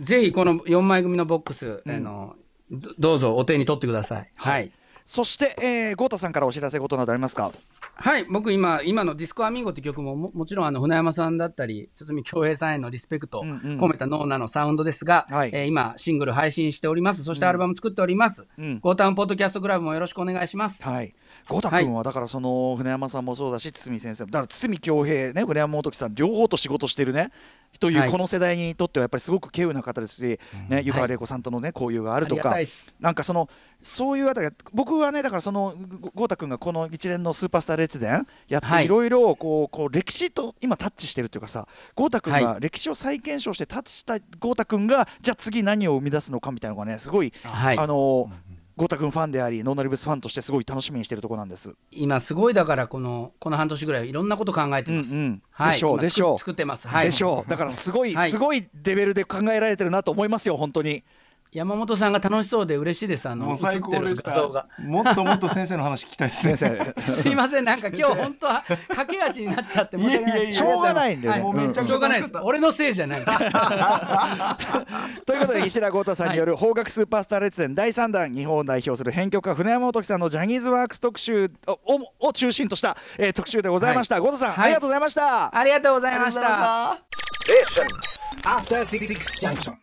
いぜひこの4枚組のボックス、あのどどうぞお手に取ってください。はい、そして、えー、豪太さんからお知らせことなどありますか？はい、僕今、今のディスコアミーゴって曲もももちろんあの船山さんだったり、堤恭平さんへのリスペクト込めたノーナのサウンドですが、はいえー今、シングル配信しております。そしてアルバム作っております。うんゴータウンポッドキャストクラブもよろしくお願いします。はい豪太君はだからその船山さんもそうだし堤先生も。だから堤恭平ね船山元樹さん両方と仕事してるね。といはい。うこの世代にとってはやっぱりすごく稀有な方ですし、ね、湯川玲子さんとのね交友があるとか。なんかそのそういうあたりが僕はねだからそのご豪太君がこの一連のスーパースター列伝やっはい。ていろいろこうこう歴史と今タッチしてるっていうかさ豪太君がはい。歴史を再検証してタッチした豪太君がじゃあ次何を生み出すのかみたいなのがねすごいあの豪太君ファンでありノーナリブスファンとしてすごい楽しみにしてるところなんです。今すごいだからこの、この半年ぐらいいろんなこと考えてます。うんうんはい、でしょう今でしょう作ってます。はい。でしょうだからすごい、はいすごいレベルで考えられてるなと思いますよ本当に山本さんが楽しそうで嬉しいです。あの、もう最映ってる高で画像が。もっともっと先生の話聞きたいですね先生すいません、なんか今日本当は駆け足になっちゃって申し訳ないです。しょうがないんだよねはもうめちゃくちゃしょうがないです。俺のせいじゃない。ということで石田豪太さんによる邦楽スーパースター列伝第3弾日本を代表する編曲家船山元樹さんのジャニーズワークス特集を中心とした、えー特集でございました、豪太さん、はいありがとうございましたありがとうございました。Station. After Six Junction.